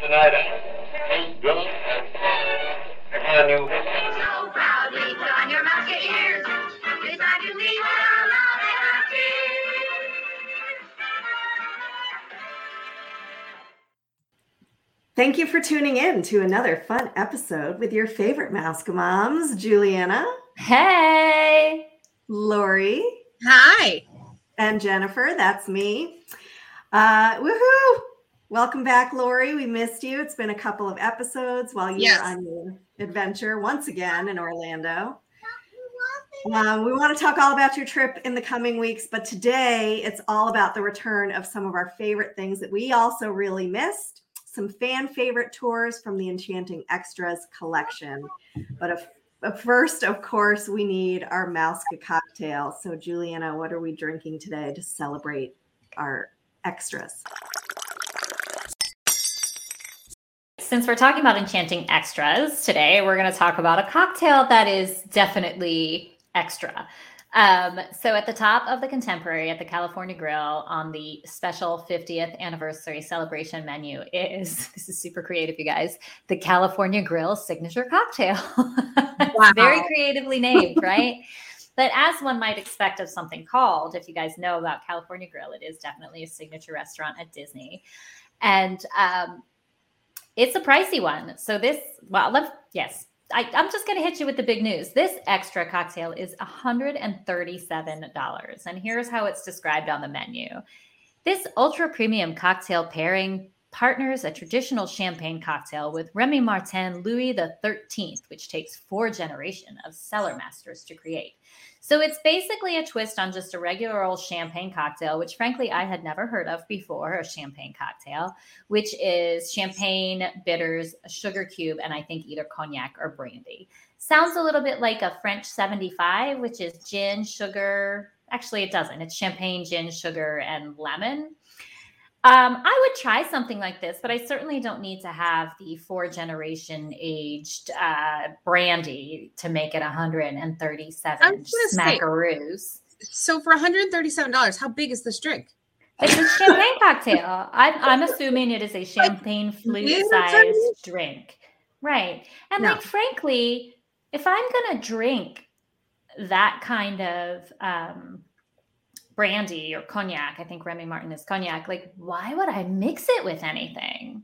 Tonight, Bill, I got a new. So proudly put on your musketeers. Beside you leave our love and our tears. Thank you for tuning in to another fun episode with your favorite Mouse Moms, Juliana, Hey. Lori, Hi. And Jennifer. That's me. Uh, woohoo! Welcome back, Lori. We missed you. It's been a couple of episodes while you Yes. were on your adventure once again in Orlando. Um, we want to talk all about your trip in the coming weeks, but today it's all about the return of some of our favorite things that we also really missed. Some fan favorite tours from the Enchanting Extras collection. But if, but first, of course, we need our Mouska cocktail. So, Juliana, what are we drinking today to celebrate our extras? Since we're talking about enchanting extras today, we're going to talk about a cocktail that is definitely extra. Um, so, at the top of the contemporary at the California Grill on the special 50th anniversary celebration menu is this is super creative, you guys the California Grill signature cocktail. It's Very creatively named, right? But as one might expect of something called, if you guys know about California Grill, it is definitely a signature restaurant at Disney. And um, it's a pricey one. So this, well, let yes, I, I'm just going to hit you with the big news. This extra cocktail is $137. And here's how it's described on the menu. This ultra premium cocktail pairing partners a traditional champagne cocktail with Remy Martin Louis XIII, which takes four generation of cellar masters to create. So it's basically a twist on just a regular old champagne cocktail, which frankly I had never heard of before, a champagne cocktail, which is champagne, bitters, a sugar cube, and I think either cognac or brandy. Sounds a little bit like a French 75, which is gin, sugar. Actually, it doesn't. It's champagne, gin, sugar, and lemon. Um, I would try something like this, but I certainly don't need to have the four generation aged uh, brandy to make it I 137 was gonna say- So for $137, how big is this drink? It's a champagne cocktail. I'm, I'm assuming it is a champagne flute sized drink. Right. And No. like, frankly, if I'm going to drink that kind of um, brandy or cognac, I think Remy Martin is cognac, like, why would I mix it with anything?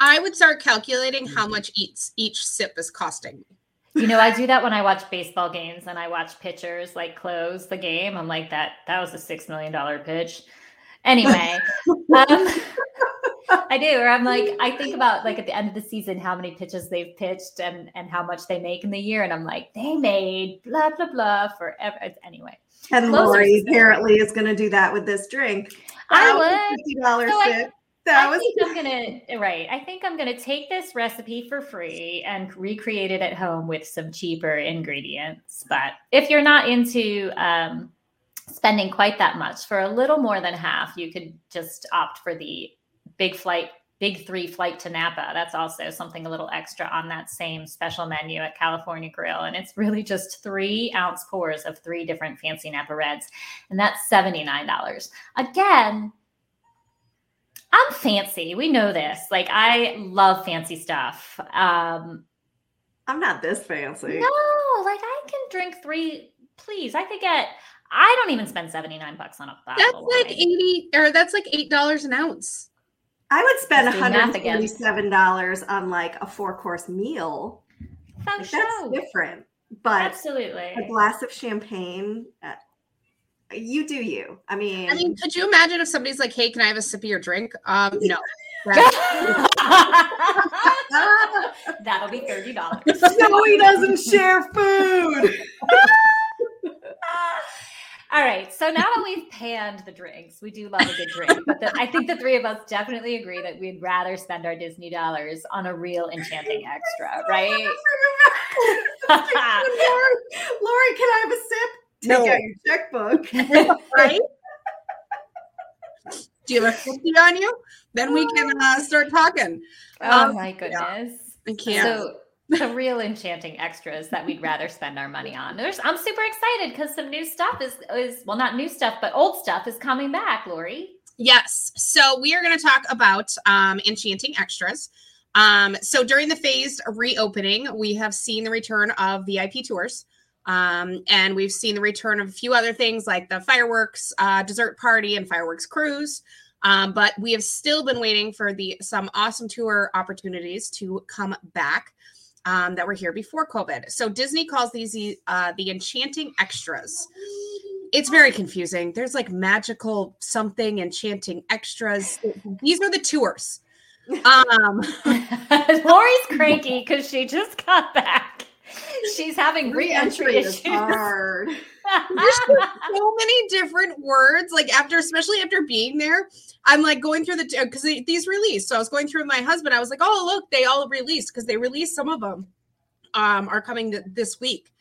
I would start calculating how much each each sip is costing. me. You know, I do that when I watch baseball games and I watch pitchers like close the game. I'm like, that that was a six million dollar pitch. Anyway, um, I do. Or I'm like, I think about like at the end of the season how many pitches they've pitched and and how much they make in the year, and I'm like, they made blah blah blah forever. Anyway, And Closer Lori apparently is going to do that with this drink. I would. Fifty dollars So I- That I was think I'm gonna right. I think I'm gonna take this recipe for free and recreate it at home with some cheaper ingredients. But if you're not into um, spending quite that much, for a little more than half, you could just opt for the big flight, big three flight to Napa. That's also something a little extra on that same special menu at California Grill, and it's really just three ounce pours of three different fancy Napa Reds, and that's seventy nine dollars. Again, I'm fancy. We know this. Like I love fancy stuff. Um I'm not this fancy. no, like I can drink three. Please, I could get. I don't even spend 79 bucks on a bottle. That's like 80 or that's like $8 an ounce. I would spend Let's do math again. $147 on like a four course meal. Feng Like, that's shui. different. But absolutely a glass of champagne, uh, you do you. I mean, I mean, could you imagine if somebody's like, "Hey, can I have a sip of your drink?" Um, no. That- That'll be thirty dollars. no, he doesn't share food. All right. So now that we've panned the drinks, we do love a good drink. But the, I think the three of us definitely agree that we'd rather spend our Disney dollars on a real enchanting extra, right? Lori, can I have a sip? Take No. out your checkbook. right? Do you have a 50 on you? Then we can uh, start talking. oh Um, my goodness. I can't. So the real enchanting extras that we'd rather spend our money on. There's, I'm super excited because some new stuff is is well not new stuff but old stuff is coming back, Lori. Yes. So we are going to talk about um, enchanting extras. Um, so during the phased reopening, we have seen the return of VIP tours. Um, and we've seen the return of a few other things like the fireworks uh, dessert party and fireworks cruise. Um, but we have still been waiting for the some awesome tour opportunities to come back um, that were here before COVID. So Disney calls these the, uh, the enchanting extras. It's very confusing. There's like magical something enchanting extras. These are the tours. Um, Lori's cranky because she just got back. She's having re-entry Re-entry issues. hard. there's so many different words like after especially after being there i'm like going through the because these released so i was going through with my husband i was like oh look they all released because they released some of them um are coming to, this week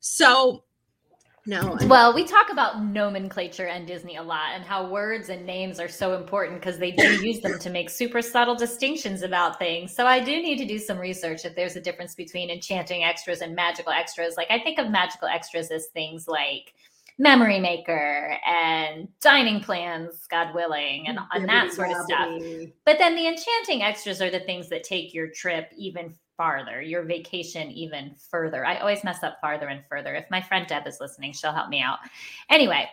so no Well, we talk about nomenclature and Disney a lot and how words and names are so important because they do use them to make super subtle distinctions about things. So I do need to do some research if there's a difference between enchanting extras and magical extras. Like I think of magical extras as things like memory maker and dining plans, God willing, and, and that sort of stuff. But then the enchanting extras are the things that take your trip even farther, your vacation even further. I always mess up farther and further. If my friend Deb is listening, she'll help me out. Anyway,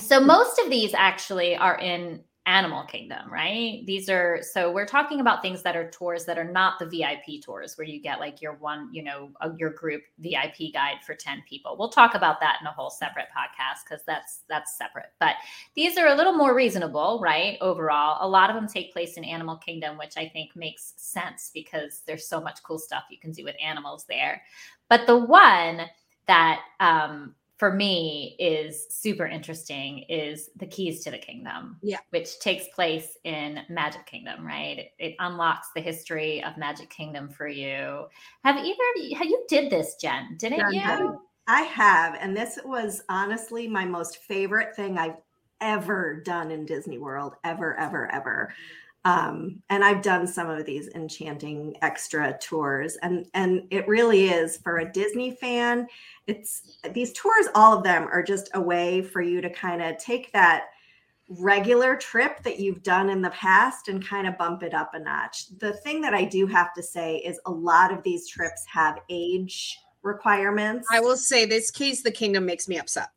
so most of these actually are in Animal Kingdom, right? These are so we're talking about things that are tours that are not the VIP tours where you get like your one, you know, uh, your group VIP guide for 10 people. We'll talk about that in a whole separate podcast cuz that's that's separate. But these are a little more reasonable, right? Overall, a lot of them take place in Animal Kingdom, which I think makes sense because there's so much cool stuff you can do with animals there. But the one that um for me is super interesting is the keys to the kingdom Yeah. which takes place in magic kingdom right it, it unlocks the history of magic kingdom for you have either of you have you did this jen didn't Jen, you? I have, and this was honestly my most favorite thing I've ever done in Disney World, ever, ever, ever. Um, and I've done some of these enchanting extra tours, and and it really is for a Disney fan. It's these tours, all of them are just a way for you to kind of take that regular trip that you've done in the past and kind of bump it up a notch. The thing that I do have to say is a lot of these trips have age requirements. i will say this case the kingdom makes me upset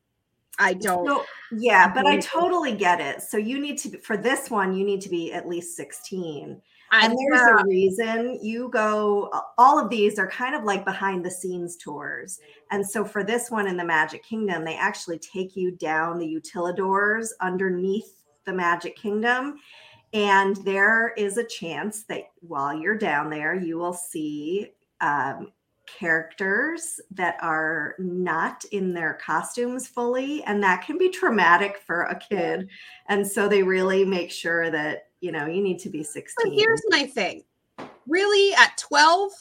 i don't So, yeah, but I totally get it. So you need to for this one, you need to be at least 16. I, And there's a reason you go all of these are kind of like behind the scenes tours. And so for this one in the Magic Kingdom, they actually take you down the utilidors underneath the Magic Kingdom. And there is a chance that while you're down there, you will see um, characters that are not in their costumes fully. And that can be traumatic for a kid. And so they really make sure that, you know, you need to be But 16. here's my thing. Really, at 12,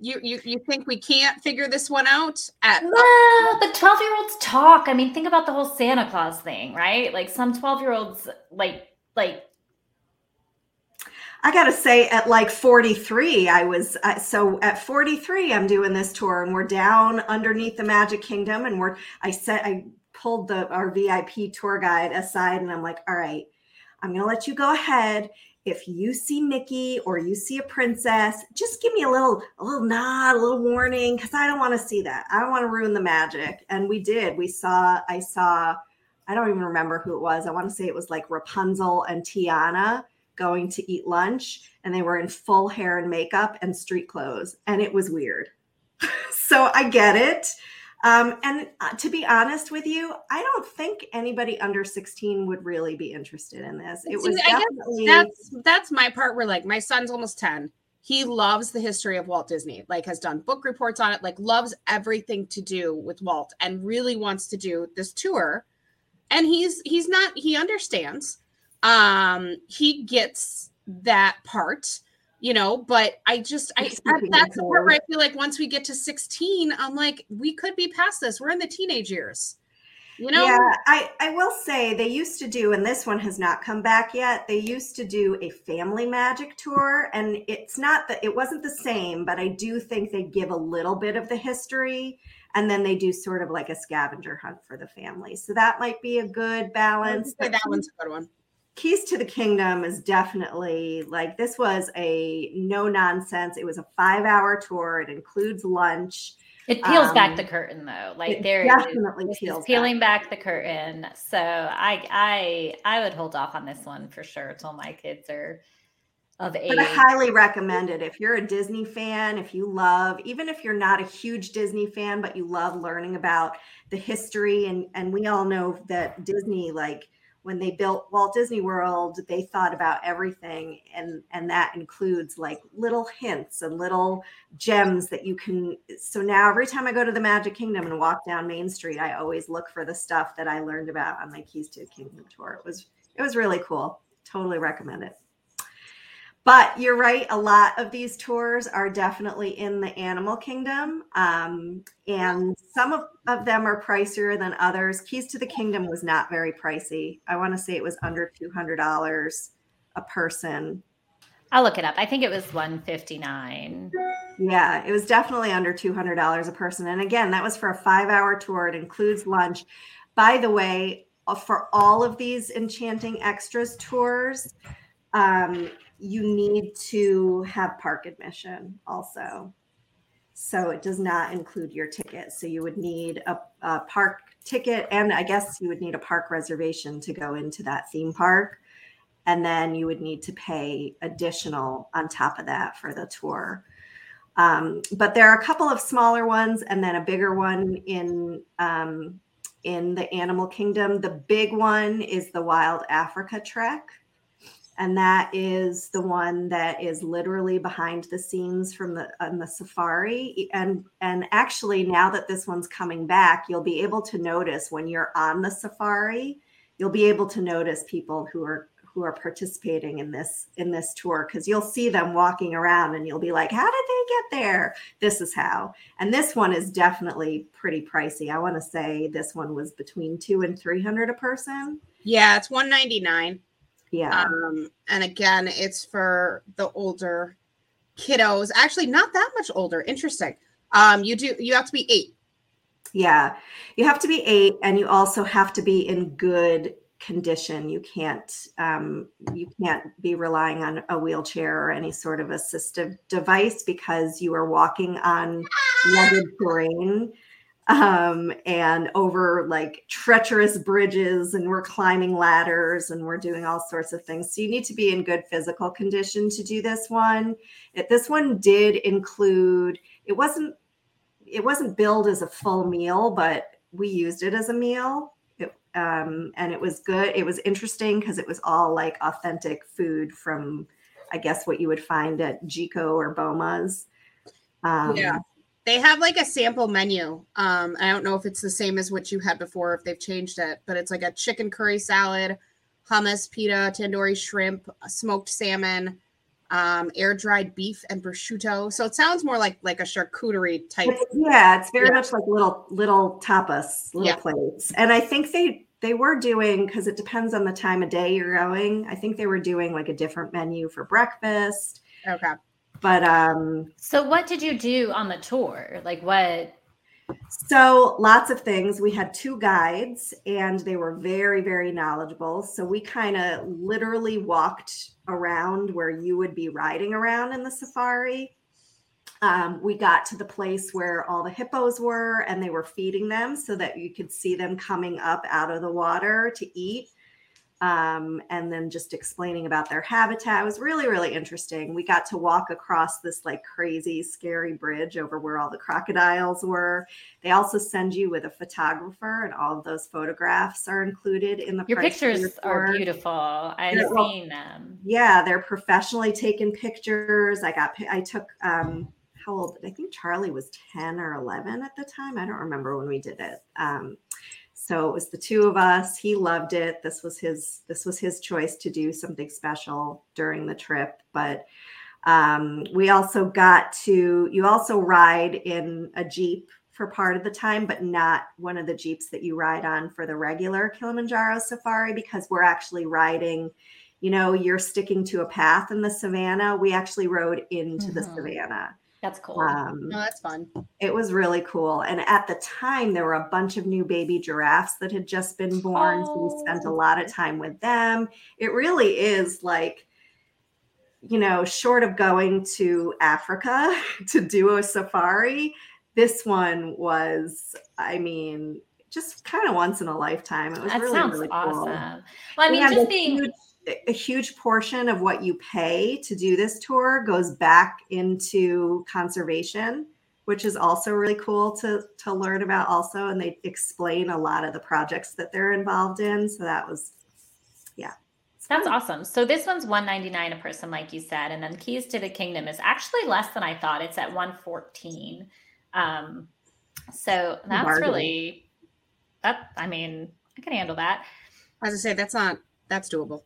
you you you think we can't figure this one out? At well but 12 year olds talk i mean think about the whole santa claus thing right like some 12 year olds like like I got to say, at like 43, I was uh, so at 43, I'm doing this tour and we're down underneath the Magic Kingdom. And we're, I said, I pulled the our VIP tour guide aside and I'm like, all right, I'm to let you go ahead. If you see Mickey or you see a princess, just give me a little, a little nod, a little warning, because I don't want to see that. I don't want to ruin the magic. And we did. We saw, I saw, I don't even remember who it was. I want to say it was like Rapunzel and Tiana going to eat lunch and they were in full hair and makeup and street clothes and it was weird. So i get it. Um, and uh, to be honest with you i don't think anybody under 16 would really be interested in this. It was guess definitely that's that's my part where like my son's almost 10 he loves the history of walt disney like has done book reports on it like loves everything to do with walt and really wants to do this tour. And he's he's not he understands um he gets that part you know but i just i speaking that's the part where i feel like once we get to 16 i'm like we could be past this. We're in the teenage years you know? Yeah I, I will say they used to do and this one has not come back yet they used to do a family magic tour and it's not that it wasn't the same but i do think they give a little bit of the history and then they do sort of like a scavenger hunt for the family. So that might be a good balance that one's a good one Keys to the Kingdom is definitely like this was a no nonsense. It was a five hour tour. It includes lunch. It peels back Um, the curtain though. Like there definitely is peels peeling back. the curtain. So I I I would hold off on this one for sure until my kids are of age. But I highly recommend it. If you're a Disney fan, if you love, even if you're not a huge Disney fan, but you love learning about the history, and and we all know that Disney, like when they built Walt Disney World, they thought about everything, and and that includes like little hints and little gems that you can. So now every time I go to the Magic Kingdom and walk down Main Street, I always look for the stuff that I learned about on my Keys to the Kingdom tour. It was it was really cool. Totally recommend it. But you're right. A lot of these tours are definitely in the animal kingdom. Um, and some of, of them are pricier than others. Keys to the Kingdom was not very pricey. I want to say it was under $200 a person. I'll look it up. I think it was 159. Yeah, it was definitely under $200 a person. And again, that was for a five hour tour. It includes lunch. By the way, uh, for all of these Enchanting Extras tours, um, you need to have park admission also. So it does not include your ticket. So you would need a, a park ticket, and I guess you would need a park reservation to go into that theme park. And then you would need to pay additional on top of that for the tour. Um, but there are a couple of smaller ones and then a bigger one in um, in the animal kingdom. The big one is the Wild Africa Trek and that is the one that is literally behind the scenes from the on the safari. And and actually now that this one's coming back you'll be able to notice when you're on the safari you'll be able to notice people who are who are participating in this in this tour because you'll see them walking around and you'll be like how did they get there? This is how. And this one is definitely pretty pricey. I want to say this one was between two and three hundred a person. Yeah, it's 199. Yeah Um, and again, it's for the older kiddos. Actually, not that much older. Interesting. Um, you do you have to be eight. Yeah, you have to be eight, and you also have to be in good condition. You can't um, you can't be relying on a wheelchair or any sort of assistive device because you are walking on rugged terrain um, and over like treacherous bridges, and we're climbing ladders, and we're doing all sorts of things. So you need to be in good physical condition to do this one. It, this one did include. It wasn't it wasn't billed as a full meal, but we used it as a meal. It, um, and it was good. It was interesting because it was all like authentic food from, I guess, what you would find at Jiko or Boma's. Um, Yeah. They have like a sample menu. Um, I don't know if it's the same as what you had before, if they've changed it, but it's like a chicken curry salad, hummus, pita, tandoori shrimp, smoked salmon, um, air dried beef, and prosciutto. So it sounds more like like a charcuterie type. It's, yeah, it's very Yeah. much like little little tapas, little Yeah. plates. And I think they they were doing because it depends on the time of day you're going. I think they were doing like a different menu for breakfast. Okay. But um So what did you do on the tour? Like what So, lots of things. We had two guides and they were very, very knowledgeable. So, we kind of literally walked around where you would be riding around in the safari. Um, we got to the place where all the hippos were and they were feeding them so that you could see them coming up out of the water to eat. Um, and then just explaining about their habitat it was really, really interesting. We got to walk across this like crazy, scary bridge over where all the crocodiles were. They also send you with a photographer, and all of those photographs are included in the your price of your pictures are beautiful. I've well- seen them. Yeah, they're professionally taken pictures. I got, I took, um, how old? I think Charlie was 10 or 11 at the time. I don't remember when we did it. Um, so it was the two of us. He loved it. This was his, this was his choice to do something special during the trip. But um, we also got to, you also ride in a Jeep for part of the time, but not one of the Jeeps that you ride on for the regular Kilimanjaro safari because we're actually riding you know, you're sticking to a path in the savannah. We actually rode into the Mhm. savannah. That's cool. Um, Oh, that's fun. it was really cool. And at the time, there were a bunch of new baby giraffes that had just been born. So we spent a Oh. lot of time with them. It really is like, you know, short of going to Africa to do a safari, this one was, I mean, just kind of once in a lifetime. It was that really, really awesome. cool. Well, I mean, just being huge, a huge portion of what you pay to do this tour goes back into conservation which is also really cool to to learn about also and they explain a lot of the projects that they're involved in so that was yeah That's fun. awesome. So this one's 199 a person, like you said, and then Keys to the Kingdom is actually less than I thought. It's at 114. Um, so that's Bargain. really that. I mean, I can handle that, As I say, that's not that's doable.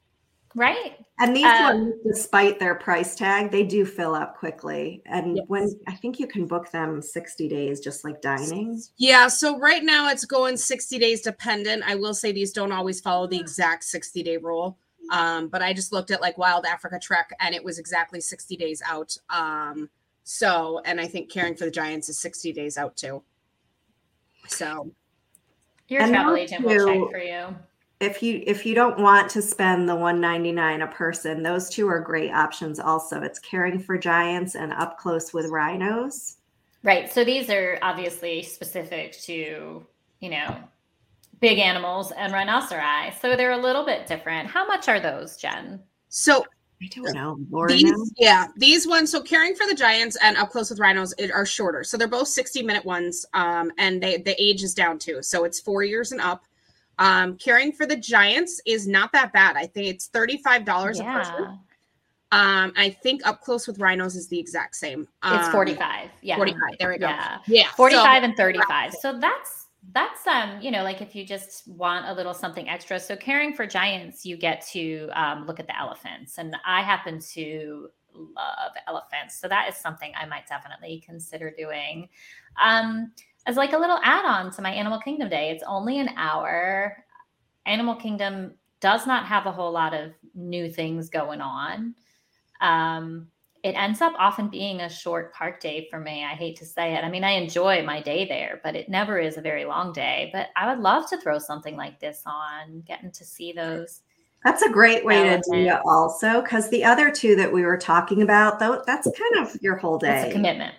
Right? and these Uh, ones despite their price tag they do fill up quickly and Yes. when i think you can book them 60 days just like dining Yeah, so right now it's going 60 days dependent. I will say these don't always follow the exact 60 day rule. Um, but I just looked at like Wild Africa Trek and it was exactly 60 days out. Um, so, and I think Caring for the Giants is 60 days out too. So, Your And travel those agent will two- check for you. If you if you don't want to spend the 199 a person those two are great options also it's caring for giants and up close with rhinos Right. So these are obviously specific to, you know, big animals and rhinoceri. So they're a little bit different. How much are those, Jen? so i don't know Laura these, knows? yeah, these ones. So caring for the giants and up close with rhinos it, are shorter. So they're both 60 minute ones. Um, and they the age is down too. So it's four years and up. Um, caring for the giants is not that bad. I think it's $35 a person. Um, I think up close with rhinos is the exact same. It's Um, 45. Yeah. 45. There we go. Yeah. Yeah. 45 so- and 35. So that's that's um, you know, like if you just want a little something extra. So caring for giants, you get to um, look at the elephants. And I happen to love elephants. So that is something I might definitely consider doing. Um, as like a little add-on to my Animal Kingdom day. It's only an hour. Animal Kingdom does not have a whole lot of new things going on. Um, it ends up often being a short park day for me. I hate to say it. I mean, I enjoy my day there, but it never is a very long day. But I would love to throw something like this on, getting to see those. that's a great way to do it also because the other two that we were talking about though that's kind of your whole It's a day commitment.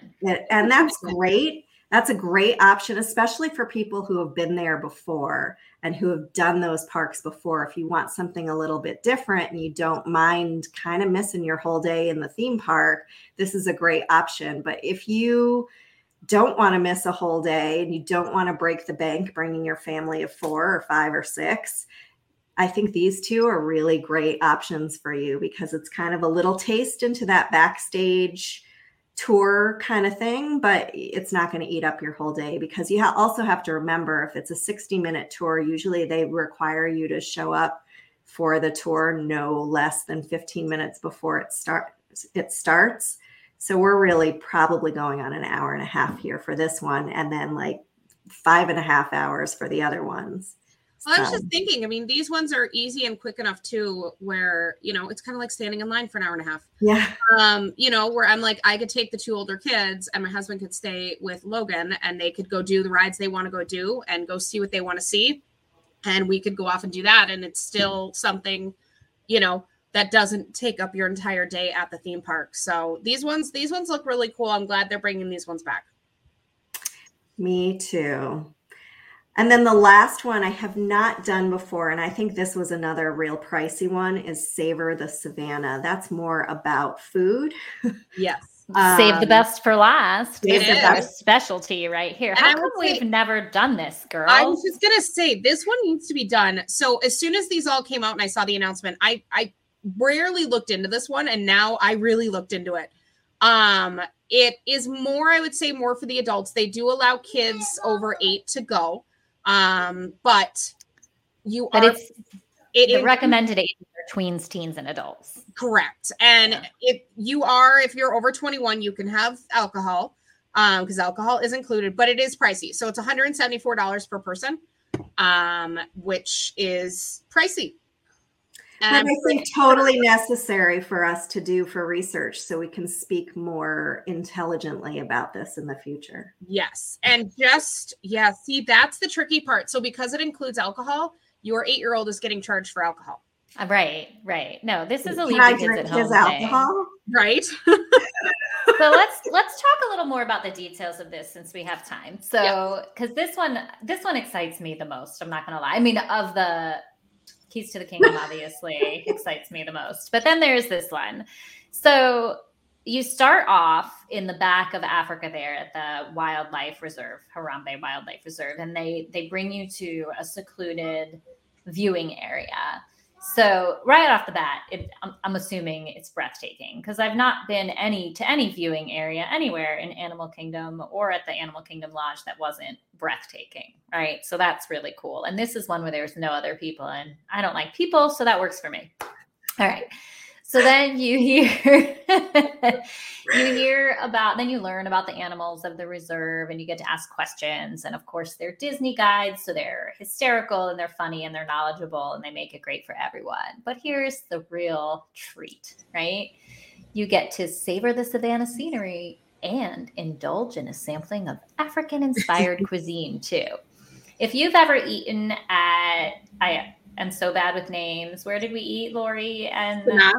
And that's great that's a great option especially for people who have been there before and who have done those parks before. If you want something a little bit different and you don't mind kind of missing your whole day in the theme park this is a great option. But if you don't want to miss a whole day and you don't want to break the bank bringing your family of four or five or six I think these two are really great options for you because it's kind of a little taste into that backstage tour kind of thing, but it's not going to eat up your whole day because you ha- also have to remember if it's a 60 minute tour, usually they require you to show up for the tour no less than 15 minutes before it start it starts. So we're really probably going on an hour and a half here for this one, and then like five and a half hours for the other ones. Well, I was So- just thinking, I mean, these ones are easy and quick enough too, where, you know, it's kind of like standing in line for an hour and a half. yeah, Um, you know, where I'm like, I could take the two older kids and my husband could stay with Logan and they could go do the rides they want to go do and go see what they want to see. And we could go off and do that. And it's still something, you know, that doesn't take up your entire day at the theme park. So these ones, these ones look really cool. I'm glad they're bringing these ones back. me too. And then the last one I have not done before, and I think this was another real pricey one, is Savor the Savannah. That's more about food. Yes. Save the Um, best for last. save This is our specialty right here. And How come would we've never done this, girl? I was just gonna say this one needs to be done. So as soon as these all came out and I saw the announcement, I I rarely looked into this one, and now I really looked into it. Um, it is more, I would say, more for the adults. They do allow kids over eight to go, um, but you but are it's it the is recommended age are tweens, teens, and adults. correct. And Yeah. if you are, if you're over 21, you can have alcohol, um, because alcohol is included, but it is pricey. So it's $174 per person, um, which is pricey. And But I'm think totally necessary for us to do for research so we can speak more intelligently about this in the future. Yes. And just, yeah, see, that's the tricky part. So, because it includes alcohol, your eight year old is getting charged for alcohol, Uh, Right, right. No, this is a leave the kids at home his thing. alcohol? right? so let's let's talk a little more about the details of this since we have time. So because this one this one excites me the most. I'm not gonna lie. I mean, of the keys to the kingdom, obviously excites me the most. But then there's this one. So you start off in the back of Africa there at the wildlife reserve, Harambe Wildlife Reserve, and they they bring you to a secluded viewing area. So right off the bat, it, I'm, I'm assuming it's breathtaking because I've not been any to any viewing area anywhere in Animal Kingdom or at the Animal Kingdom Lodge that wasn't breathtaking, right? So that's really cool. And this is one where there's no other people, and I don't like people, so that works for me. All right. So then you hear you hear about then you learn about the animals of the reserve and you get to ask questions and of course they're Disney guides so they're hysterical and they're funny and they're knowledgeable and they make it great for everyone. But here's the real treat, right? You get to savor the savannah scenery and indulge in a sampling of African inspired cuisine too. If you've ever eaten at I am so bad with names. Where did we eat, Lori? And Nah.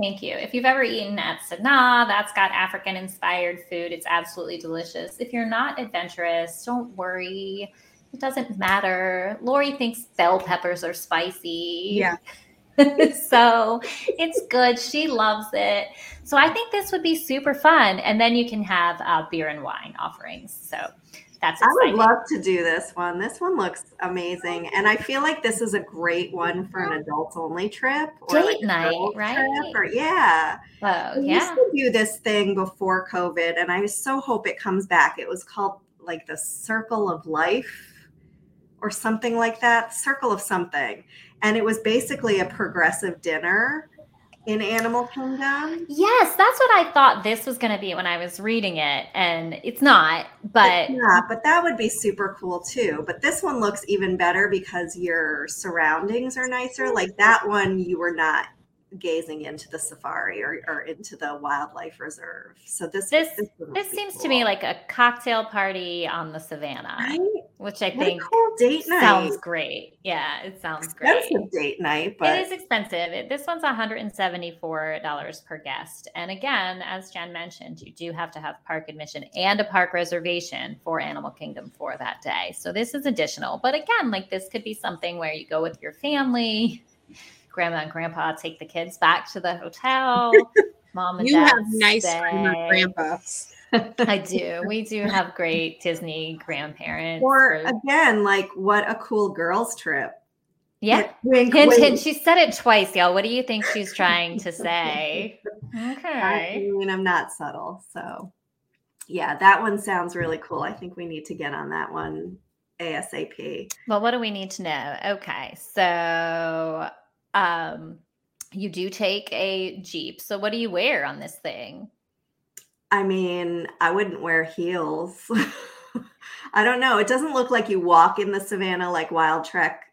Thank you. If you've ever eaten at Sanaa, that's got African inspired food. It's absolutely delicious. If you're not adventurous, don't worry. It doesn't matter. Lori thinks bell peppers are spicy. Yeah. so it's good. She loves it. So I think this would be super fun. And then you can have uh, beer and wine offerings. So that's I would love to do this one. This one looks amazing. And I feel like this is a great one for an adults only trip. Date like night, right? trip or- yeah. oh, We yeah. used to do this thing before COVID, and I so hope it comes back. It was called like the Circle of Life or something like that, Circle of something. And it was basically a progressive dinner in Animal Kingdom. Yes, that's what I thought this was going to be when I was reading it. And it's not, but yeah, but that would be super cool too. But this one looks even better because your surroundings are nicer. Like that one, you were not gazing into the safari or, or into the wildlife reserve. So this This- one this be seems to me like a cocktail party on the savannah, right? which I What think cool date night. sounds great. Yeah, it sounds great. expensive date night, but it is expensive. It, this one's $174 per guest. And again, as Jen mentioned, you do have to have park admission and a park reservation for Animal Kingdom for that day. So this is additional. But again, like this could be something where you go with your family, grandma and grandpa take the kids back to the hotel. Mom and You dad have nice grandpas. I do. We do have great Disney grandparents. or for- again, like what a cool girls trip. yeah. Wink, Hint, wink. hint. She said it twice, y'all. What do you think she's trying to say? Okay. I mean, I'm not subtle. So, yeah, that one sounds really cool. I think we need to get on that one ASAP. Well, what do we need to know? Okay. So, um, you do take a Jeep. So, what do you wear on this thing? I mean, I wouldn't wear heels. I don't know. It doesn't look like you walk in the savannah like Wild Trek,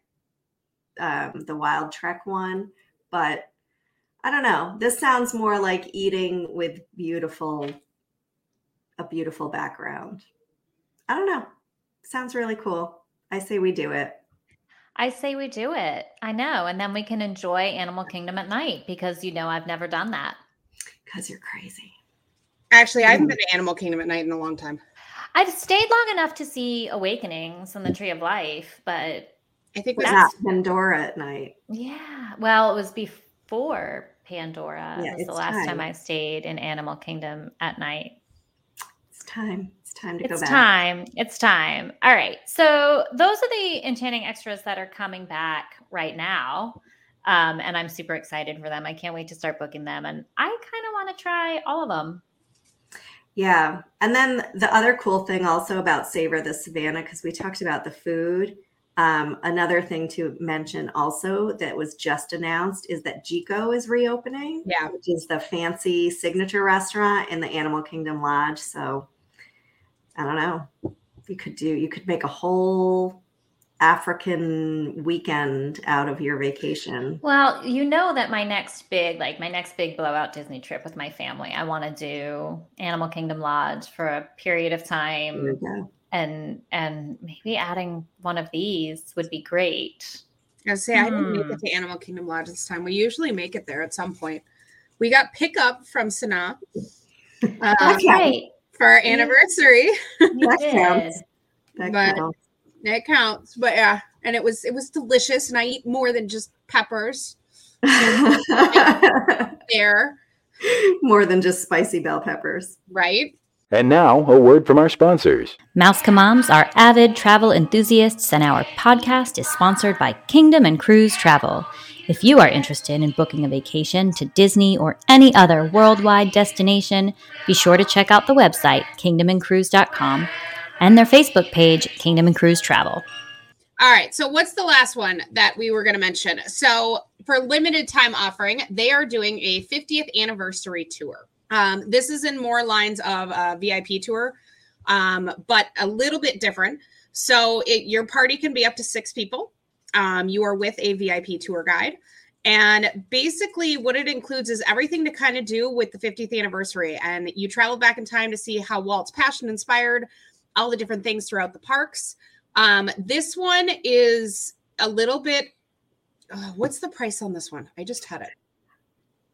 um, the Wild Trek one, but I don't know. This sounds more like eating with beautiful, a beautiful background. I don't know. Sounds really cool. I say we do it. I say we do it. I know. And then we can enjoy Animal Kingdom at night because you know I've never done that. Because you're crazy. Actually, I haven't been to Animal Kingdom at night in a long time. I've stayed long enough to see Awakenings and the Tree of Life, but I think But we not Pandora at night. yeah, well, it was before Pandora. Yeah, it was the last time time. I stayed in Animal Kingdom at night. It's time. Time to It's go back. time. It's time. All right. So those are the enchanting extras that are coming back right now. Um, and I'm super excited for them. I can't wait to start booking them. And I kind of want to try all of them. Yeah. And then the other cool thing also about Savor the Savannah, because we talked about the food. Um, another thing to mention also that was just announced is that Jiko is reopening, Yeah. which is the fancy signature restaurant in the Animal Kingdom Lodge. So I don't know. You could do, you could make a whole African weekend out of your vacation? Well, you know that my next big, like my next big blowout Disney trip with my family, I want to do Animal Kingdom Lodge for a period of time, go. and and maybe adding one of these would be great. I was gonna say I didn't make Hmm. it to Animal Kingdom Lodge this time. We usually make it there at some point. We got pickup from Sanaa uh, That's That's right. For our anniversary. You That counts. That But- counts. That counts. But yeah, and it was it was delicious, and I eat more than just peppers there, More than just spicy bell peppers. right? And now, a word from our sponsors. Mouse Moms are avid travel enthusiasts, and our podcast is sponsored by Kingdom and Cruise Travel. If you are interested in booking a vacation to Disney or any other worldwide destination, be sure to check out the website, kingdomandcruise.com, and their Facebook page, Kingdom and Cruise Travel. All right. So what's the last one that we were going to mention? So for limited time offering, they are doing a 50th anniversary tour. Um, this is in more lines of a VIP tour, um, but a little bit different. So it, your party can be up to six people. Um, you are with a VIP tour guide. And basically, what it includes is everything to kind of do with the 50th anniversary. And you travel back in time to see how Walt's passion inspired all the different things throughout the parks. Um, this one is a little bit. Uh, what's the price on this one? I just had it.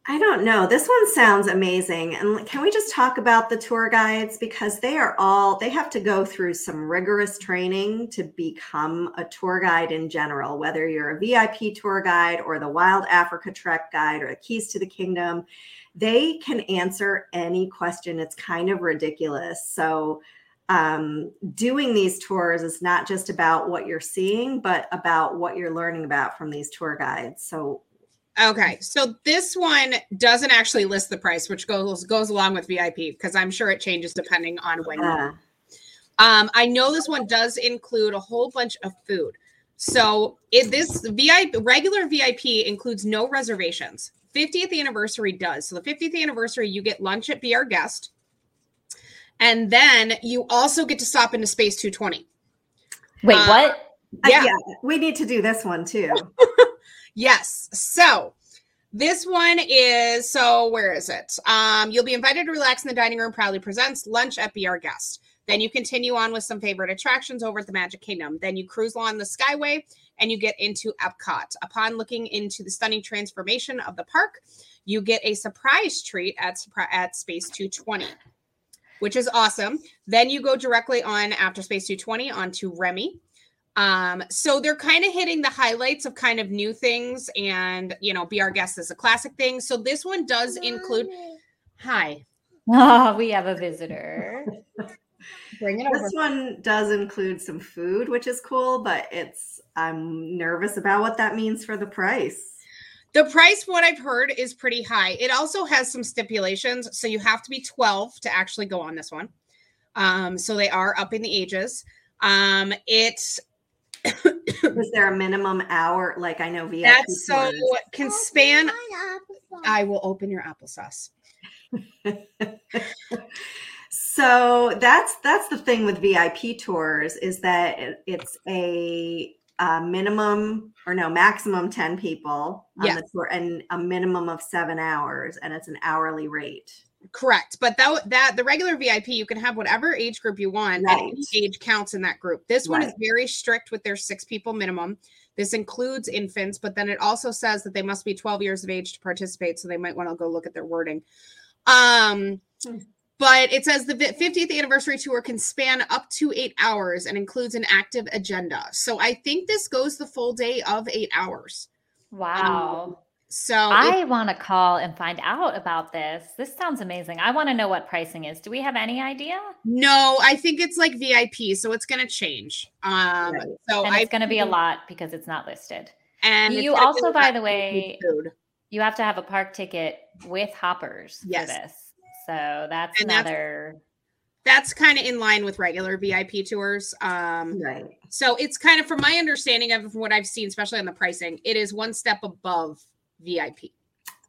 I don't know. This one sounds amazing. And can we just talk about the tour guides? Because they are all, they have to go through some rigorous training to become a tour guide in general, whether you're a VIP tour guide or the Wild Africa Trek guide or the Keys to the Kingdom. They can answer any question. It's kind of ridiculous. So, um, doing these tours is not just about what you're seeing, but about what you're learning about from these tour guides. So, Okay, so this one doesn't actually list the price, which goes goes along with VIP because I'm sure it changes depending on when. uh, Um, I know this one does include a whole bunch of food. So it, this VIP regular VIP includes no reservations. 50th anniversary does. So the 50th anniversary, you get lunch at Be Our Guest, and then you also get to stop into Space 220. Wait, Uh, what? Uh, Yeah. yeah, we need to do this one too. Yes. So this one is so where is it? Um, you'll be invited to relax in the dining room. Proudly presents lunch at Be Our Guest. Then you continue on with some favorite attractions over at the Magic Kingdom. Then you cruise along the Skyway and you get into Epcot. Upon looking into the stunning transformation of the park, you get a surprise treat at at Space 220, which is awesome. Then you go directly on after Space 220 onto Remy. Um, so they're kind of hitting the highlights of kind of new things and you know, be our guest is a classic thing. So this one does include hi. Oh, we have a visitor. Bring it This one does include some food, which is cool, but it's I'm nervous about what that means for the price. The price, what I've heard, is pretty high. It also has some stipulations. So you have to be 12 to actually go on this one. Um, so they are up in the ages. Um, it's Is there a minimum hour? Like I know VIP. that's so tours- can span. I will open your applesauce. So that's that's the thing with VIP tours is that it- it's a, uh minimum or no maximum ten people on Yes. the tour and a minimum of seven hours, and it's an hourly rate. Correct. But that that the regular VIP, you can have whatever age group you want, and Right. any age counts in that group. This one is very strict with their six people minimum. This includes infants, but then it also says that they must be 12 years of age to participate. So they might want to go look at their wording. Um, Hmm. but it says the 50th anniversary tour can span up to eight hours and includes an active agenda. So I think this goes the full day of eight hours. Wow. So it- I want to call and find out about this. This sounds amazing. I want to know what pricing is. Do we have any idea? no, I think it's like VIP, so it's going to change. Um, Right. so and it's going to be a lot because it's not listed. And You also, by the way, food. You have to have a park ticket with hoppers Yes. for this. So that's And that's- another. that's kind of in line with regular VIP tours. Um, Right. so it's kind of, from my understanding of what I've seen, especially on the pricing, it is one step above VIP.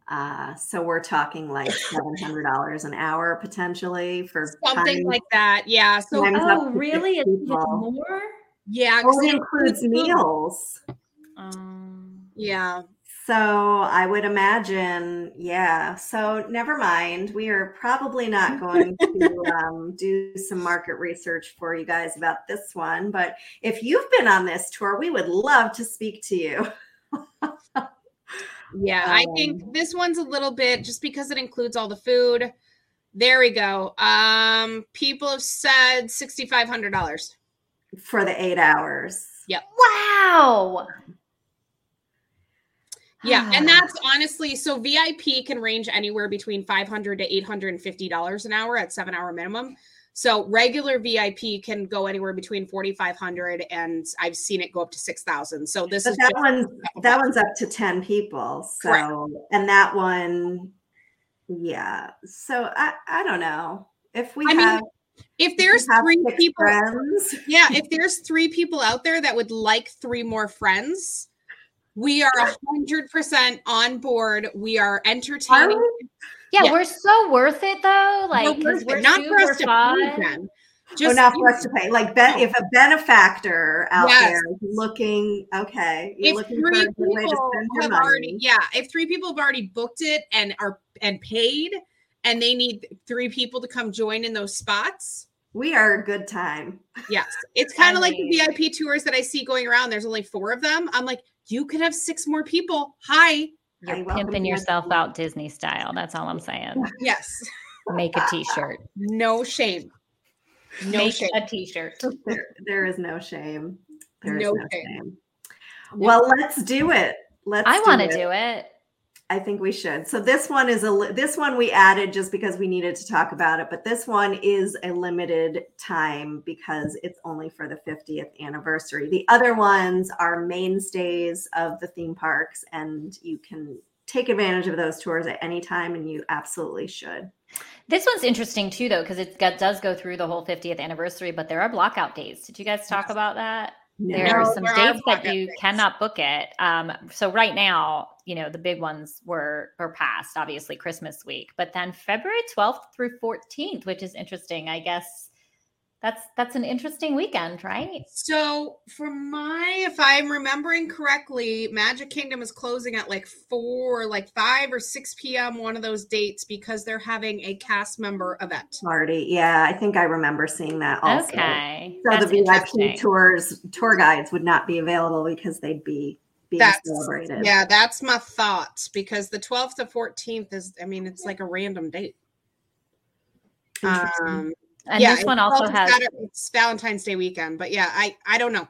Uh, so we're talking like seven hundred dollars an hour potentially for Something time- like that. Yeah. So Oh, really? six It's more? Yeah, 'cause Oh, it it includes food. meals. Um, Yeah. So I would imagine, yeah. So never mind. We are probably not going to um, do some market research for you guys about this one. But if you've been on this tour, we would love to speak to you. Yeah, I Um, think this one's a little bit just because it includes all the food. There we go. Um, people have said sixty five hundred dollars. for the eight hours. Yep. Wow. Yeah, and that's honestly so VIP can range anywhere between five hundred to eight hundred and fifty dollars an hour at seven hour minimum. So regular VIP can go anywhere between forty five hundred and I've seen it go up to six thousand. So this But is that one's that one's up to 10 people. So Correct. and that one, yeah. So I I don't know. If we I have, if if there's have three people friends, yeah, if there's three people out there that would like three more friends, we are a hundred percent on board. We are entertaining. Yeah, Yeah. we're so worth it though. Like, We're 'cause worth it. we're not two, for us to five. pay them. oh, Just not for us to pay. Like ben, if a benefactor out Yes. there is looking, okay, you're if looking for three a good way to people spend your have money. already yeah if three people have already booked it and are and paid and they need three people to come join in those spots we are a good time. yes it's kind of like the vip tours that i see going around there's only four of them i'm like you could have six more people hi I You're welcome pimping yourself out Disney style. That's all I'm saying. yes Make a t-shirt. no shame no Make shame a t-shirt. There, there is no shame. There is No no, shame. shame. Well, let's do it. Let's. I want to do it. I think we should. So this one is a this one we added just because we needed to talk about it, but this one is a limited time because it's only for the 50th anniversary. The other ones are mainstays of the theme parks and you can take advantage of those tours at any time and you absolutely should. This one's interesting too, though, because it got, does go through the whole 50th anniversary, but there are blockout days. Did you guys talk Yes. about that? No. There are some there are dates that you days. cannot book it. Um, so right now, you know, the big ones were were passed, obviously Christmas week, but then February 12th through 14th, which is interesting. I guess that's that's an interesting weekend, right? So, for my, if I'm remembering correctly, Magic Kingdom is closing at like four, like five or six p.m. one of those dates because they're having a cast member event. Party. Yeah, I think I remember seeing that also. Okay. So that's the VIP tours tour guides would not be available because they'd be being That's celebrated. yeah, that's my thought because the 12th to 14th is, I mean, it's like a random date. Um, And yeah, this one also also has Saturday- it's Valentine's Day weekend, but yeah, I I don't know.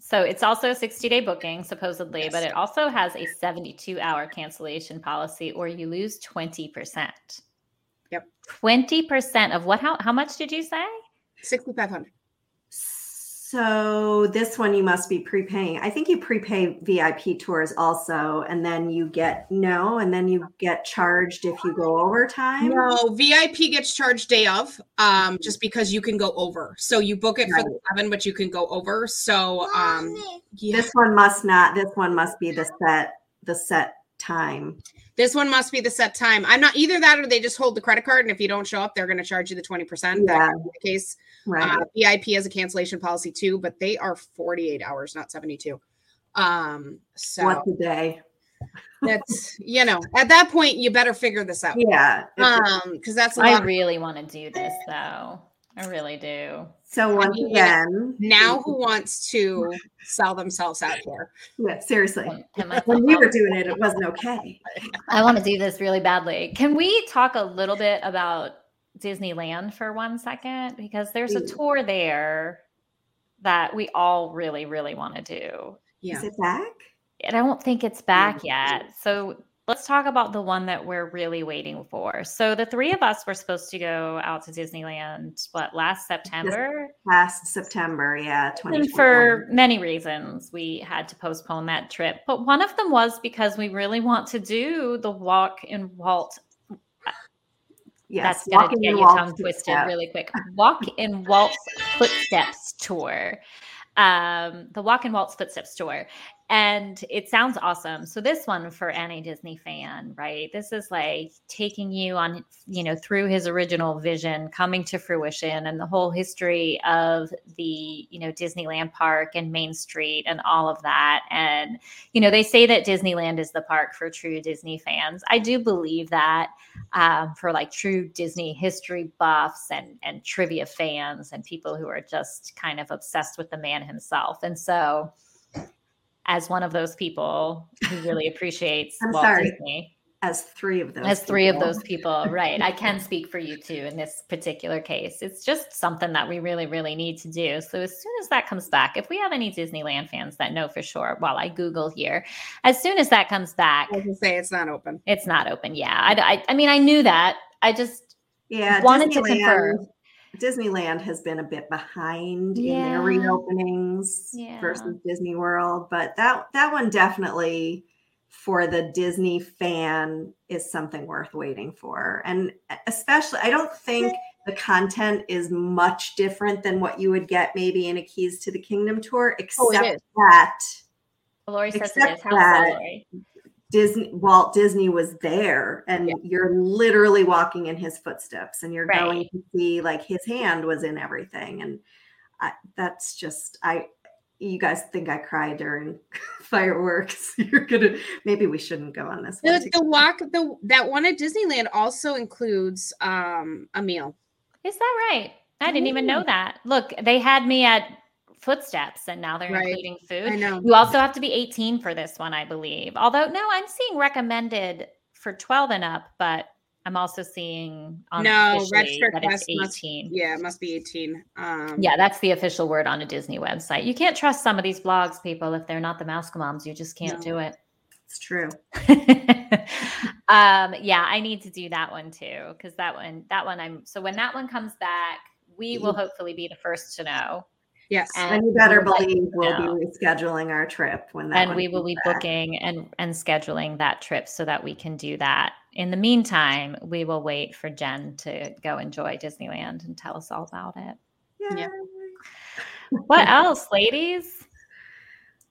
So it's also a 60 day booking, supposedly, but it also has a 72 hour cancellation policy or you lose 20%. Yep. 20% of what? How, how much did you say? 6,500. So this one you must be prepaying. I think you prepay VIP tours also, and then you get no, and then you get charged if you go overtime. No, VIP gets charged day of, um, just because you can go over. So you book it for the seven, but you can go over. So, um, yeah, This one must not. This one must be the set the set time. this one must be the set time. I'm not either that or they just hold the credit card, and if you don't show up, they're going to charge you the twenty percent. Yeah. That the case. Right. Uh, VIP has a cancellation policy too, but they are 48 hours, not 72. Um, so What's a day? that's you know, at that point, you better figure this out. Yeah. Um, because that's a I lot. really want to do this though. I really do. so once mean, again, now who wants to sell themselves out here? Yeah, seriously. When we were doing it, it wasn't okay. I want to do this really badly. Can we talk a little bit about Disneyland for one second? Because there's a tour there that we all really, really want to do. Yeah. Is it back? And I don't think it's back yet. So let's talk about the one that we're really waiting for. So the three of us were supposed to go out to Disneyland, what, last September? Last September, yeah, And for many reasons, we had to postpone that trip. But one of them was because we really want to do the walk and Walt. yes, That's going to get in your tongue twisted footsteps. really quick. Walk in Walt's Footsteps tour. Um, the Walk in Walt's Footsteps tour. And it sounds awesome. So this one for any Disney fan, right? This is like taking you on, you know, through his original vision coming to fruition and the whole history of the, you know, Disneyland park and Main Street and all of that. And, you know, they say that Disneyland is the park for true Disney fans. I do believe that um, for like true Disney history buffs and and trivia fans and people who are just kind of obsessed with the man himself. And so as one of those people who really appreciates I'm Walt sorry. Disney. As three of those. As three of those people, right. I can speak for you too in this particular case. It's just something that we really, really need to do. So as soon as that comes back, if we have any Disneyland fans that know for sure, while I Google here, as soon as that comes back, I was say it's not open. it's not open. Yeah. I, I, I mean, I knew that. I just Yeah, wanted to confirm. Disneyland has been a bit behind in their reopenings Yeah. versus Disney World, but that that one definitely for the Disney fan is something worth waiting for. And especially I don't think the content is much different than what you would get maybe in a Keys to the Kingdom tour Oh, except is. that Lori says it is. That- that, Lori? Disney Walt Disney was there and Yeah. you're literally walking in his footsteps and you're Right. going to see like his hand was in everything and I, that's just I you guys think I cry during fireworks you're gonna maybe we shouldn't go on this one The, the walk the that one at Disneyland also includes um a meal. Is that right? I didn't even know that. Look, they had me at footsteps and now they're Right. including food. I know. You also have to be 18 for this one, I believe. Although, no, I'm seeing recommended for 12 and up, but I'm also seeing on No, officially registered that it's guest must- 18. Yeah, it must be 18. Um Yeah, that's the official word on a Disney website. You can't trust some of these blogs, people, if they're not the mouse moms. You just can't No. do it. it's true um, yeah, I need to do that one too because that one, that one, I'm so when that one comes back, we will hopefully be the first to know, yes. and you better we'll believe you we'll know. be rescheduling our trip when that and we will be back. booking and and scheduling that trip so that we can do that. In the meantime, we will wait for Jen to go enjoy Disneyland and tell us all about it. Yeah. What else, ladies?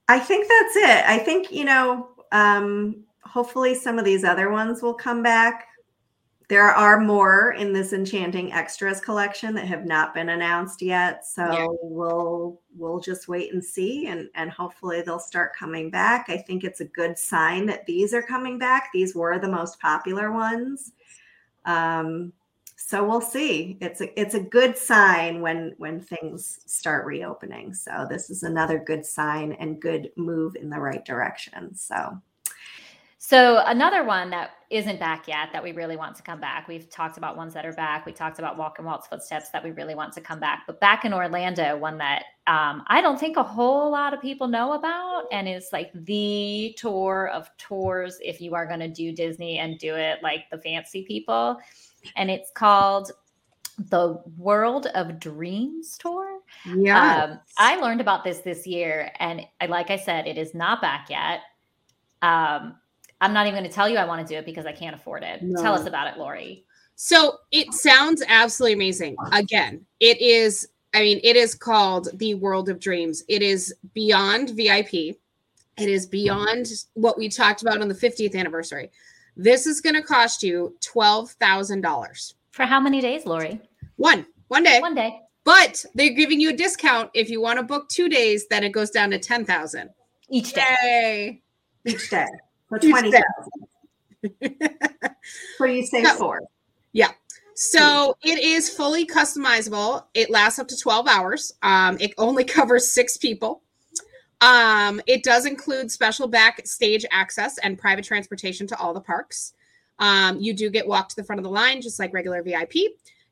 I think that's it. I think, you know, um, hopefully some of these other ones will come back. There are more in this Enchanting Extras collection that have not been announced yet. So Yeah. we'll we'll just wait and see and, and hopefully they'll start coming back. I think it's a good sign that these are coming back. These were the most popular ones. Um, so we'll see. It's a it's a good sign when when things start reopening. So this is another good sign and good move in the right direction. So So another one that isn't back yet that we really want to come back. We've talked about ones that are back. We talked about Walk and Walt's footsteps that we really want to come back. But back in Orlando, one that um, I don't think a whole lot of people know about, and is like the tour of tours if you are going to do Disney and do it like the fancy people, and it's called the World of Dreams tour. Yeah. Um, I learned about this this year, and I, like I said, it is not back yet. Um, I'm not even going to tell you I want to do it because I can't afford it. Tell us about it, Lori. So it sounds absolutely amazing. Again, it is, I mean, it is called the World of Dreams. It is beyond VIP. It is beyond what we talked about on the 50th anniversary. This is going to cost you $12,000. For how many days, Lori? One, one day. One day. But they're giving you a discount if you want to book two days, then it goes down to 10,000. Each day. Yay. each day. So twenty So you say No. four. So it is fully customizable. It lasts up to 12 hours. Um, it only covers six people. Um, it does include special backstage access and private transportation to all the parks. Um, you do get walked to the front of the line, just like regular VIP.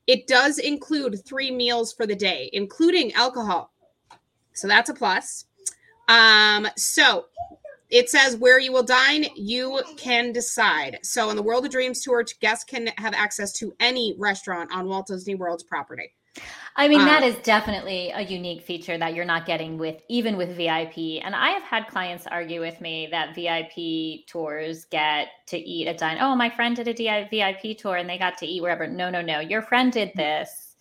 It does include three meals for the day, including alcohol. So that's a plus. Um, so it says where you will dine, you can decide. So, in the World of Dreams tour, guests can have access to any restaurant on Walt Disney World's property. I mean, Uh, that is definitely a unique feature that you're not getting with even with VIP. And I have had clients argue with me that VIP tours get to eat at dine. Oh, my friend did a DI VIP tour and they got to eat wherever. No, no, no. Your friend did this.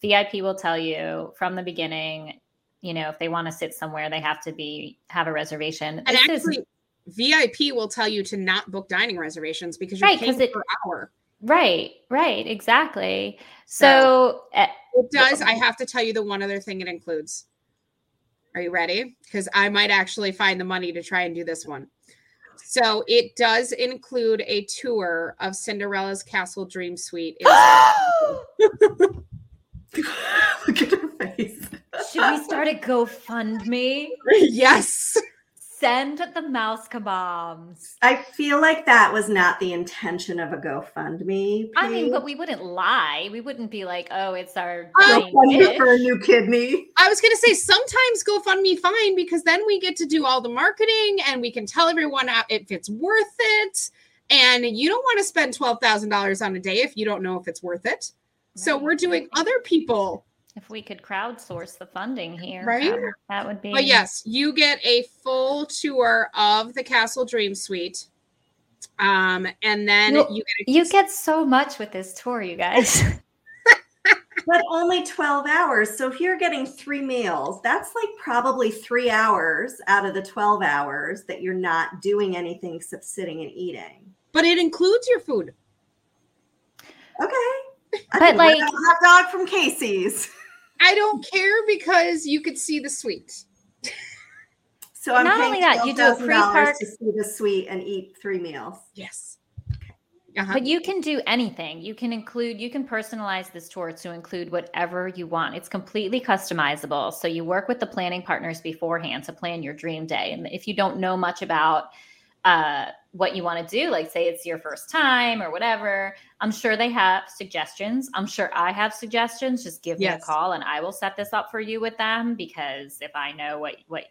VIP will tell you from the beginning you know, if they want to sit somewhere, they have to be have a reservation. And This is- actually, VIP will tell you to not book dining reservations because you're Right, 'cause paying it- per hour. right, right, exactly. So, uh, It does. I have to tell you the one other thing it includes. Are you ready? Because I might actually find the money to try and do this one. So it does include a tour of Cinderella's Castle Dream Suite. Look at her face. Should we start a GoFundMe? yes. Send the mouse kebabs. I feel like that was not the intention of a GoFundMe. I mean, but we wouldn't lie. We wouldn't be like, "Oh, it's our GoFundMe for a new kidney. I was going to say sometimes GoFundMe fine because then we get to do all the marketing and we can tell everyone if it's worth it. And you don't want to spend $12,000 on a day if you don't know if it's worth it. So we're doing other people If we could crowdsource the funding here, Right? um, that would be. But yes, you get a full tour of the Castle Dream Suite. Um, and then Well, you get a You get so much with this tour, you guys. But only 12 hours. So if you're getting three meals, that's like probably three hours out of the 12 hours that you're not doing anything except sitting and eating. but it includes your food. Okay. I But, like- a hot dog from Casey's. I don't care because you could see the suite. So I'm Not only that, you do a $12,000 pre-park- to see the suite and eat three meals. Yes. Uh-huh. But you can do anything. You can include, you can personalize this tour to include whatever you want. It's completely customizable. So you work with the planning partners beforehand to plan your dream day. And if you don't know much about uh, what you want to do, like say it's your first time or whatever, I'm sure they have suggestions. I'm sure I have suggestions. Just give me a call and I will set this up for you with them because if I know what what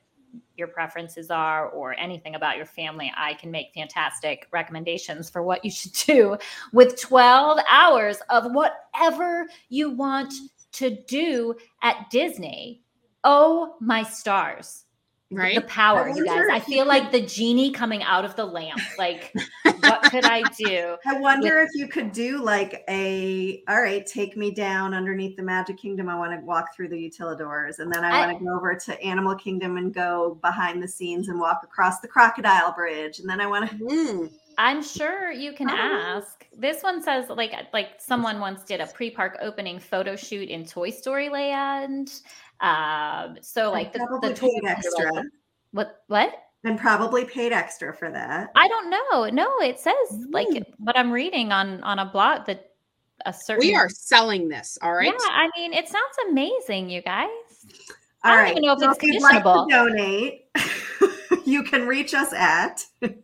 your preferences are or anything about your family, I can make fantastic recommendations for what you should do with 12 hours of whatever you want to do at Disney. Oh my stars. Right? The power, I you guys. I feel like the genie coming out of the lamp. Like, what could I do? I wonder if you could do like a, all right, take me down underneath the Magic Kingdom. I want to walk through the utilidors. And then I, I- want to go over to Animal Kingdom and go behind the scenes and walk across the Crocodile Bridge. And then I want to, Mm. I'm sure you can I ask. This one says like like someone once did a pre-park opening photo shoot in Toy Story Land. Um, so like the, the paid extra. What what? And probably paid extra for that. I don't know. No, it says like Mm. what I'm reading on on a blog that a certain We are selling this, all right? Yeah, I mean, it sounds amazing, you guys. All I don't right. even know if so it's if you'd like to donate, you can reach us at. Meals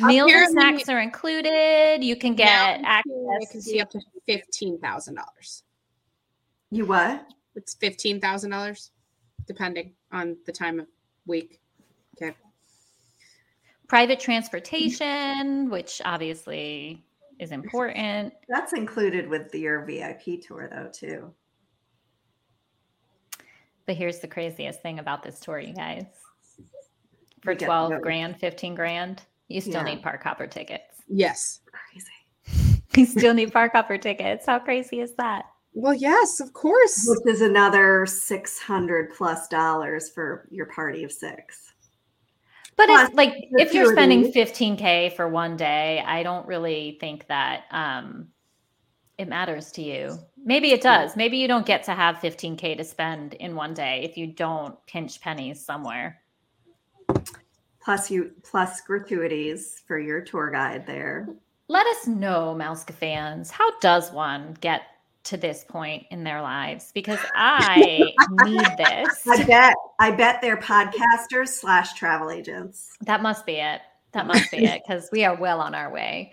and Apparently- snacks are included. You can get Now, It access can to be up to fifteen thousand dollars. You what? It's fifteen thousand dollars, depending on the time of week. Okay. private mm-hmm. transportation, which obviously is important. That's included with your VIP tour, though, too. But here's the craziest thing about this tour, you guys. For We get 12 those. grand, 15 grand, you still Yeah. need park hopper tickets. Yes. Crazy. You still need park hopper tickets. How crazy is that? Well, yes, of course. Which is another six hundred plus dollars for your party of six. But Plus if like if you're spending 15k for one day, I don't really think that um it matters to you. Maybe it does. Maybe you don't get to have 15k to spend in one day if you don't pinch pennies somewhere. Plus you plus gratuities for your tour guide there. Let us know, Mouska fans, how does one get to this point in their lives? Because I need this. I bet I bet they're podcasters slash travel agents. That must be it. That must be it because we are well on our way.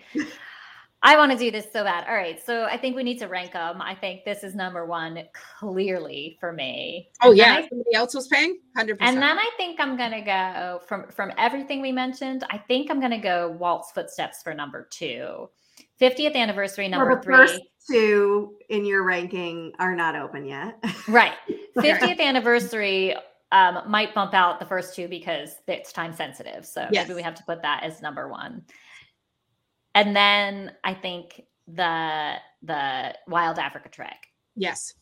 I want to do this so bad. All right. So I think we need to rank them. I think this is number one clearly for me. Oh And yeah, I- somebody else was paying hundred percent. and then I think I'm gonna go from from everything we mentioned. I think I'm gonna go Walt's footsteps for number two. 50th anniversary number the three. first two in your ranking are not open yet. Right. 50th anniversary um, might bump out the first two because it's time sensitive. So Yes. maybe we have to put that as number one. And then I think the the Wild Africa Trek. yes.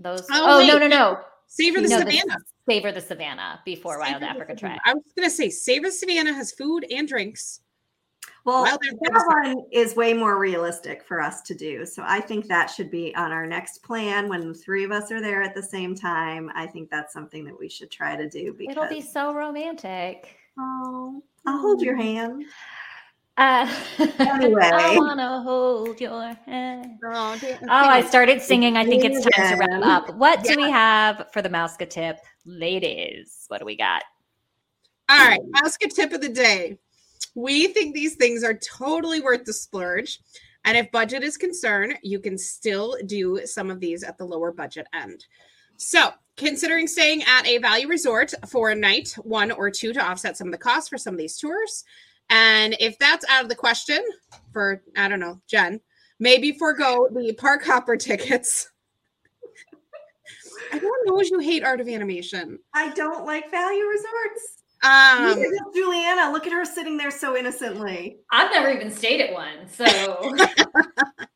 Those Oh, oh, no no no. Savor the No, Savannah. Savor the Savannah before Wild Savor the Africa Trek. I was gonna say Savor the Savannah has food and drinks. Well, Wild that one is way more realistic for us to do. So I think that should be on our next plan when the three of us are there at the same time. I think that's something that we should try to do because It'll be so romantic. oh, I'll hold your hand. Uh, Anyway. I wanna hold your hand. Oh, dear. Oh, I started singing. I think it's time to wrap up. What do we have for the Mouska tip, ladies? What do we got? All right, ask a tip of the day. We think these things are totally worth the splurge. And if budget is concerned, you can still do some of these at the lower budget end. So, considering staying at a value resort for a night, one or two to offset some of the costs for some of these tours. And if that's out of the question for, I don't know, Jen, maybe forego the park hopper tickets. Everyone knows you hate art of animation. I don't like value resorts. Um, Look at Juliana. Look at her sitting there so innocently. I've never even stayed at one, so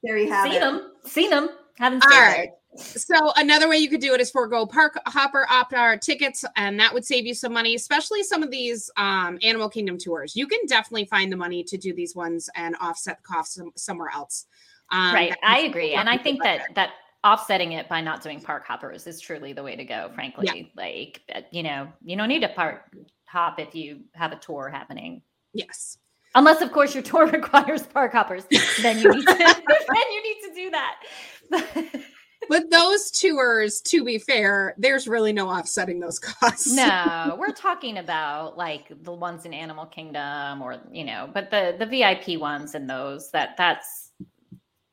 There you have it. seen it. them, seen them, haven't All stayed right. So another way you could do it is forego park hopper opt out tickets, and that would save you some money, especially some of these um, Animal Kingdom tours. You can definitely find the money to do these ones and offset the costs somewhere else. Um, right i agree and i with the think that budget. that offsetting it by not doing park hoppers is truly the way to go frankly like uh, you know you don't need a park hop if you have a tour happening. Yes, unless of course your tour requires park hoppers then you need to then you need to do that. But those tours, to be fair, there's really no offsetting those costs. no we're talking about like the ones in animal kingdom or you know but the the vip ones and those that that's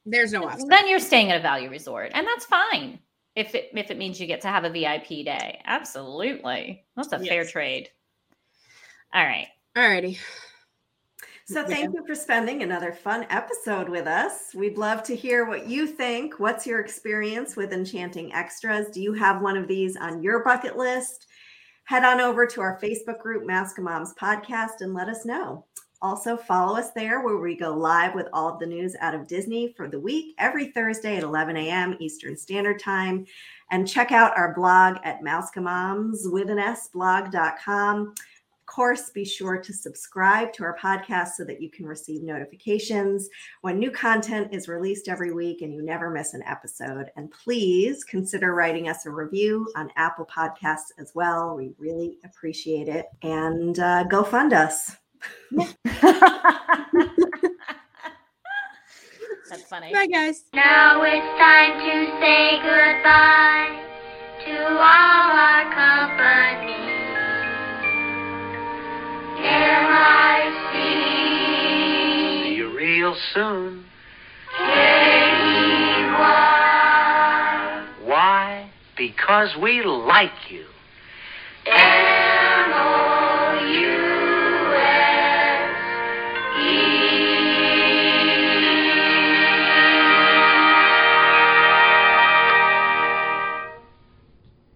there's no offset. then you're staying at a value resort and that's fine if it if it means you get to have a vip day. Absolutely. That's a fair trade all right All righty. So thank you for spending another fun episode with us. We'd love to hear what you think. What's your experience with Enchanting Extras? Do you have one of these on your bucket list? Head on over to our Facebook group, Mouska Moms Podcast, and let us know. Also, follow us there where we go live with all of the news out of Disney for the week every Thursday at 11 a.m. Eastern Standard Time. And check out our blog at mousecamoms with an S blog.com. Of course, be sure to subscribe to our podcast so that you can receive notifications when new content is released every week and you never miss an episode. And please consider writing us a review on Apple Podcasts as well. We really appreciate it. And uh, go fund us. that's funny Bye, guys. Now it's time to say goodbye to all our company. M-I-C. See you real soon. K-E-Y. Why? Because we like you.